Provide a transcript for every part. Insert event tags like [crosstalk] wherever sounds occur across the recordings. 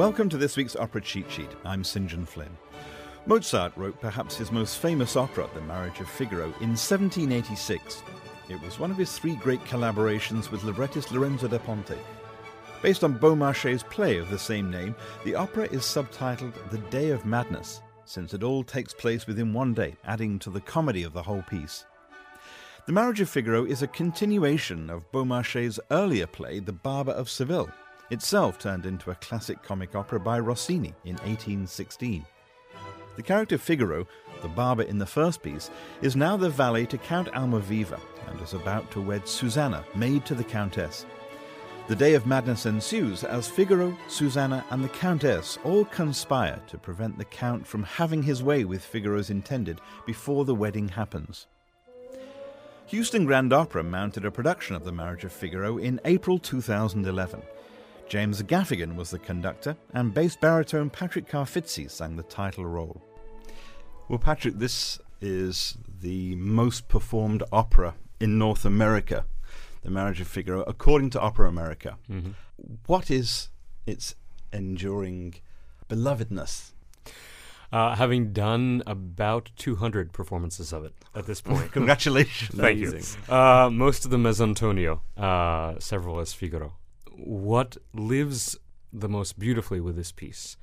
Welcome to this week's Opera Cheat Sheet. I'm St. John Flynn. Mozart wrote perhaps his most famous opera, The Marriage of Figaro, in 1786. It was one of his three great collaborations with librettist Lorenzo da Ponte. Based on Beaumarchais' play of the same name, the opera is subtitled The Day of Madness, since it all takes place within one day, adding to the comedy of the whole piece. The Marriage of Figaro is a continuation of Beaumarchais' earlier play, The Barber of Seville, itself turned into a classic comic opera by Rossini in 1816. The character Figaro, the barber in the first piece, is now the valet to Count Almaviva and is about to wed Susanna, maid to the Countess. The day of madness ensues as Figaro, Susanna, and the Countess all conspire to prevent the Count from having his way with Figaro's intended before the wedding happens. Houston Grand Opera mounted a production of The Marriage of Figaro in April 2011. James Gaffigan was the conductor, and bass baritone Patrick Carfizzi sang the title role. Well, Patrick, this is the most performed opera in North America, The Marriage of Figaro, according to Opera America. Mm-hmm. What is its enduring belovedness? Uh, having done about 200 performances of it at this point. [laughs] Congratulations. Thank you. Uh, most of them as Antonio, uh, several as Figaro what lives the most beautifully with this piece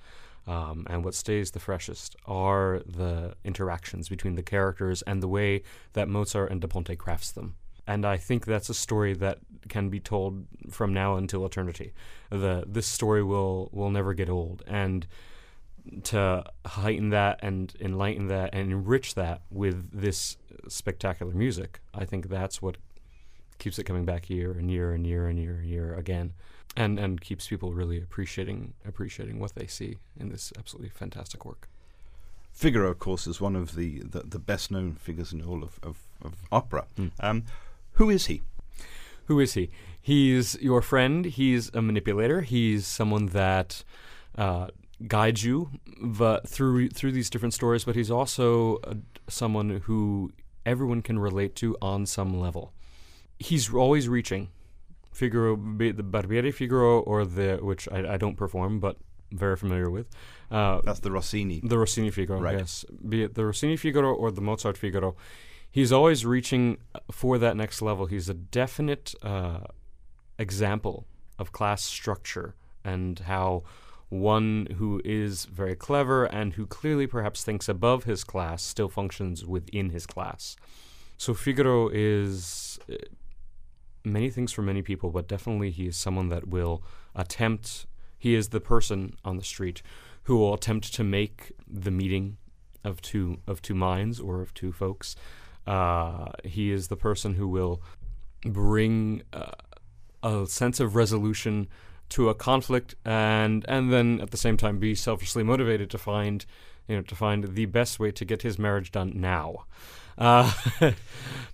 um, and what stays the freshest are the interactions between the characters and the way that Mozart and Da Ponte crafts them. And I think that's a story that can be told from now until eternity. The this story will will never get old, and to heighten that and enlighten that and enrich that with this spectacular music, I think that's what keeps it coming back year and year and year and year and year again, and and keeps people really appreciating appreciating what they see in this absolutely fantastic work. Figaro, of course, is one of the, the, the best known figures in all of, of, of opera. Mm. Um, who is he? Who is he? He's your friend. He's a manipulator. He's someone that uh, guides you but through through these different stories. But he's also uh, someone who everyone can relate to on some level he's always reaching. Figaro, be the Barbiere Figaro, or the which I, I don't perform, but very familiar with. Uh, That's the Rossini. The Rossini Figaro, right. yes. Be it the Rossini Figaro or the Mozart Figaro, he's always reaching for that next level. He's a definite uh, example of class structure and how one who is very clever and who clearly perhaps thinks above his class still functions within his class. So Figaro is many things for many people, but definitely he is someone that will attempt, he is the person on the street who will attempt to make the meeting of two of two minds or of two folks. Uh, he is the person who will bring uh, a sense of resolution to a conflict, and and then at the same time be selfishly motivated to find you know to find the best way to get his marriage done now. Uh, [laughs]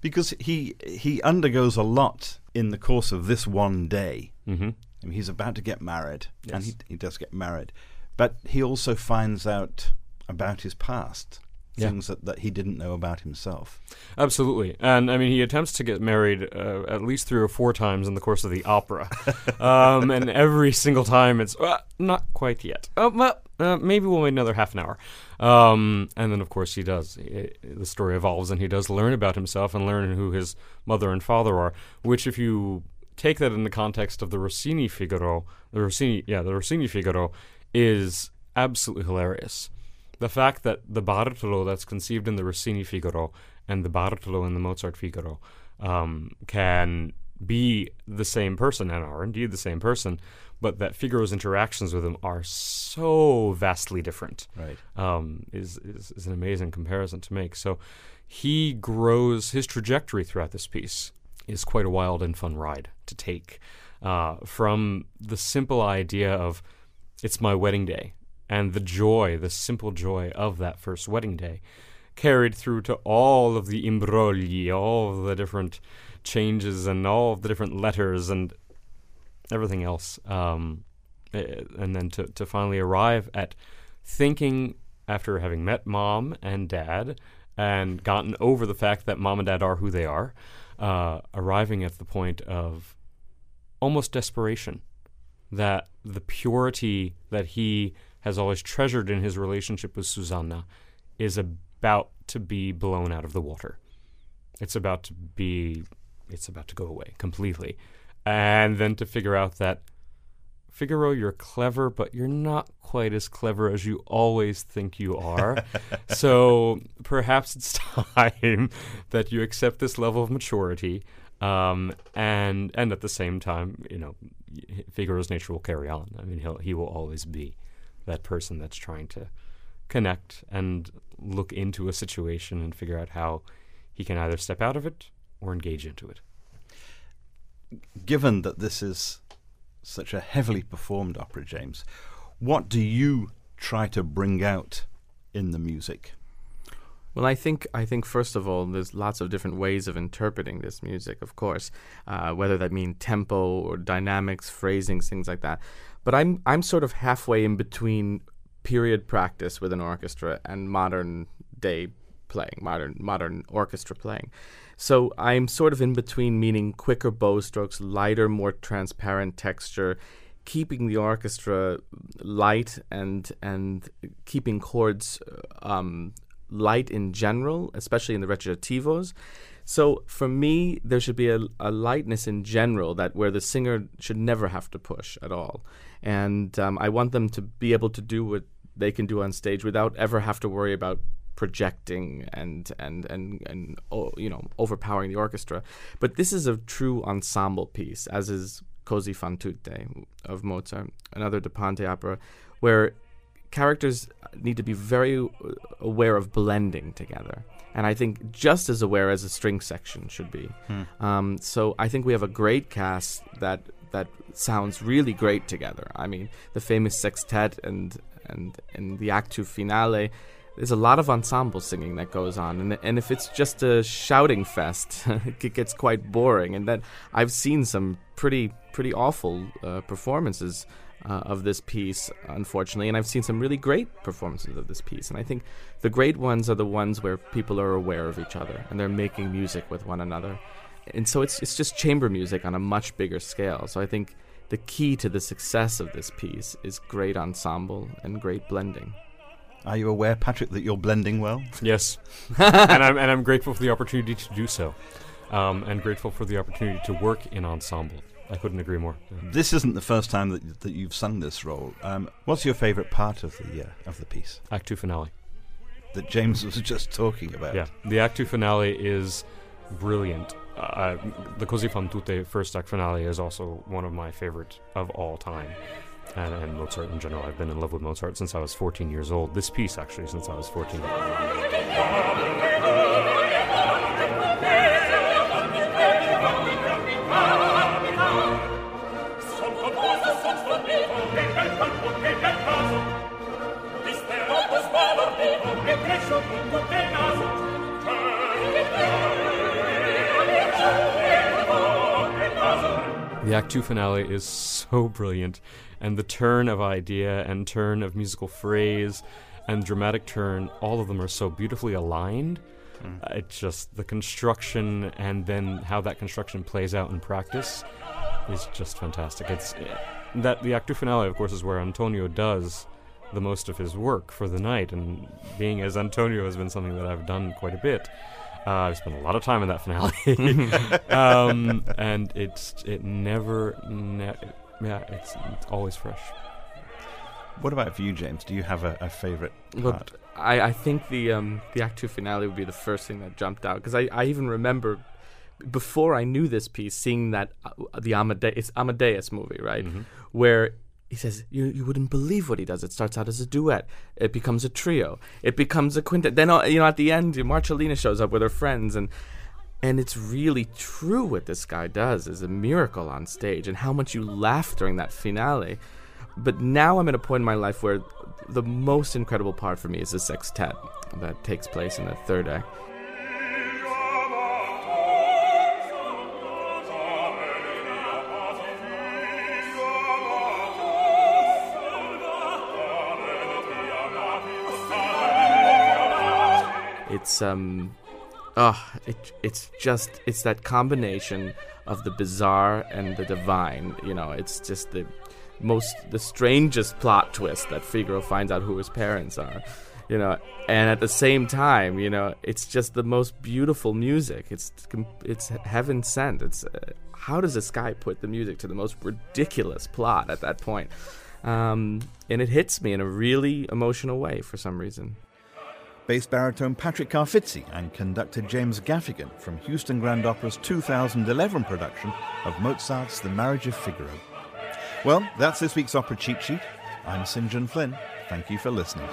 because he he undergoes a lot in the course of this one day. Mm-hmm. I mean, he's about to get married, yes. and he, he does get married, but he also finds out about his past. Yeah. Things that, that he didn't know about himself. Absolutely. And I mean, he attempts to get married uh, at least three or four times in the course of the opera. [laughs] um, and every single time it's uh, not quite yet. Uh, uh, maybe we'll wait another half an hour. Um, and then, of course, he does. It, the story evolves, and he does learn about himself and learn who his mother and father are. Which, if you take that in the context of the Rossini Figaro, the Rossini, yeah, the Rossini Figaro, is absolutely hilarious. The fact that the Bartolo that's conceived in the Rossini Figaro and the Bartolo in the Mozart Figaro um, can be the same person and are indeed the same person, but that Figaro's interactions with him are so vastly different. Right. Um, is, is, is an amazing comparison to make. So he grows his trajectory throughout this piece is quite a wild and fun ride to take. Uh, from the simple idea of it's my wedding day and the joy, the simple joy of that first wedding day, carried through to all of the imbrogli, all of the different changes and all of the different letters and everything else. Um, eh, and then to, to finally arrive at thinking after having met mom and dad and gotten over the fact that mom and dad are who they are, uh, arriving at the point of almost desperation that the purity that he has always treasured in his relationship with Susanna is about to be blown out of the water. It's about to be, it's about to go away completely. And then to figure out that Figaro, you're clever, but you're not quite as clever as you always think you are. [laughs] so perhaps it's time [laughs] that you accept this level of maturity, um, and and at the same time, you know, Figaro's nature will carry on. I mean, he'll he will always be that person that's trying to connect and look into a situation and figure out how he can either step out of it or engage into it. Given that this is such a heavily performed opera, James, what do you try to bring out in the music? Well, I think I think first of all, there's lots of different ways of interpreting this music. Of course, uh, whether that mean tempo or dynamics, phrasings, things like that. But I'm I'm sort of halfway in between period practice with an orchestra and modern day playing, modern modern orchestra playing. So I'm sort of in between, meaning quicker bow strokes, lighter, more transparent texture, keeping the orchestra light and and keeping chords um, light in general, especially in the recitativos. So for me, there should be a, a, lightness in general that where the singer should never have to push at all, and um, I want them to be able to do what they can do on stage without ever have to worry about projecting and and and and oh, you know overpowering the orchestra. But this is a true ensemble piece, as is Così fan tutte of Mozart, another Da Ponte opera, where characters need to be very aware of blending together. And I think just as aware as a string section should be. Hmm. Um, so I think we have a great cast that that sounds really great together. I mean, the famous sextet and and and the act two finale there's a lot of ensemble singing that goes on. And, and if it's just a shouting fest [laughs] it gets quite boring. And that i've seen some pretty pretty awful uh, performances uh, of this piece unfortunately. And i've seen some really great performances of this piece. And i think the great ones are the ones where people are aware of each other and they're making music with one another and so it's it's just chamber music on a much bigger scale so i think the key to the success of this piece is great ensemble and great blending are you aware, Patrick, that you're blending well? Yes, [laughs] and I'm and I'm grateful for the opportunity to do so, um, and grateful for the opportunity to work in ensemble. I couldn't agree more. This isn't the first time that that you've sung this role. Um, what's your favourite part of the uh, of the piece? Act two finale. That James was [laughs] just talking about. Yeah, the Act two finale is brilliant. Uh, the Così fan tutte first act finale is also one of my favorite of all time and, and Mozart in general. I've been in love with Mozart since I was 14 years old. This piece, actually, since I was 14. The Act Two finale is so brilliant, and the turn of idea and turn of musical phrase and dramatic turn, all of them are so beautifully aligned. Mm. Uh, it's just the construction and then how that construction plays out in practice is just fantastic. It's uh, that the Act Two finale, of course, is where Antonio does the most of his work for the night, and being as Antonio has been something that I've done quite a bit. Uh, I've spent a lot of time in that finale, [laughs] um, and it's it never, ne- yeah, it's, it's always fresh. What about for you, James? Do you have a, a favorite part? I, I think the um, the Act Two finale would be the first thing that jumped out because I, I even remember before I knew this piece, seeing that uh, the Amadeus Amadeus movie, right, mm-hmm. where he says you you wouldn't believe what he does. It starts out as a duet, it becomes a trio, it becomes a quintet. Then uh, you know at the end, Marcellina shows up with her friends, and and it's really true what this guy does is a miracle on stage, and how much you laugh during that finale. But now I'm at a point in my life where the most incredible part for me is the sextet. that takes place in the third act. It's um oh, it, it's just it's that combination of the bizarre and the divine. You know, it's just the most the strangest plot twist that Figaro finds out who his parents are. You know, and at the same time, you know, it's just the most beautiful music. It's it's heaven sent. It's uh, how does this guy put the music to the most ridiculous plot at that point? Um, and it hits me in a really emotional way for some reason bass baritone Patrick Carfizzi and conductor James Gaffigan from Houston Grand Opera's 2011 production of Mozart's The Marriage of Figaro. Well, that's this week's Opera Cheat Sheet. I'm St. John Flynn. Thank you for listening.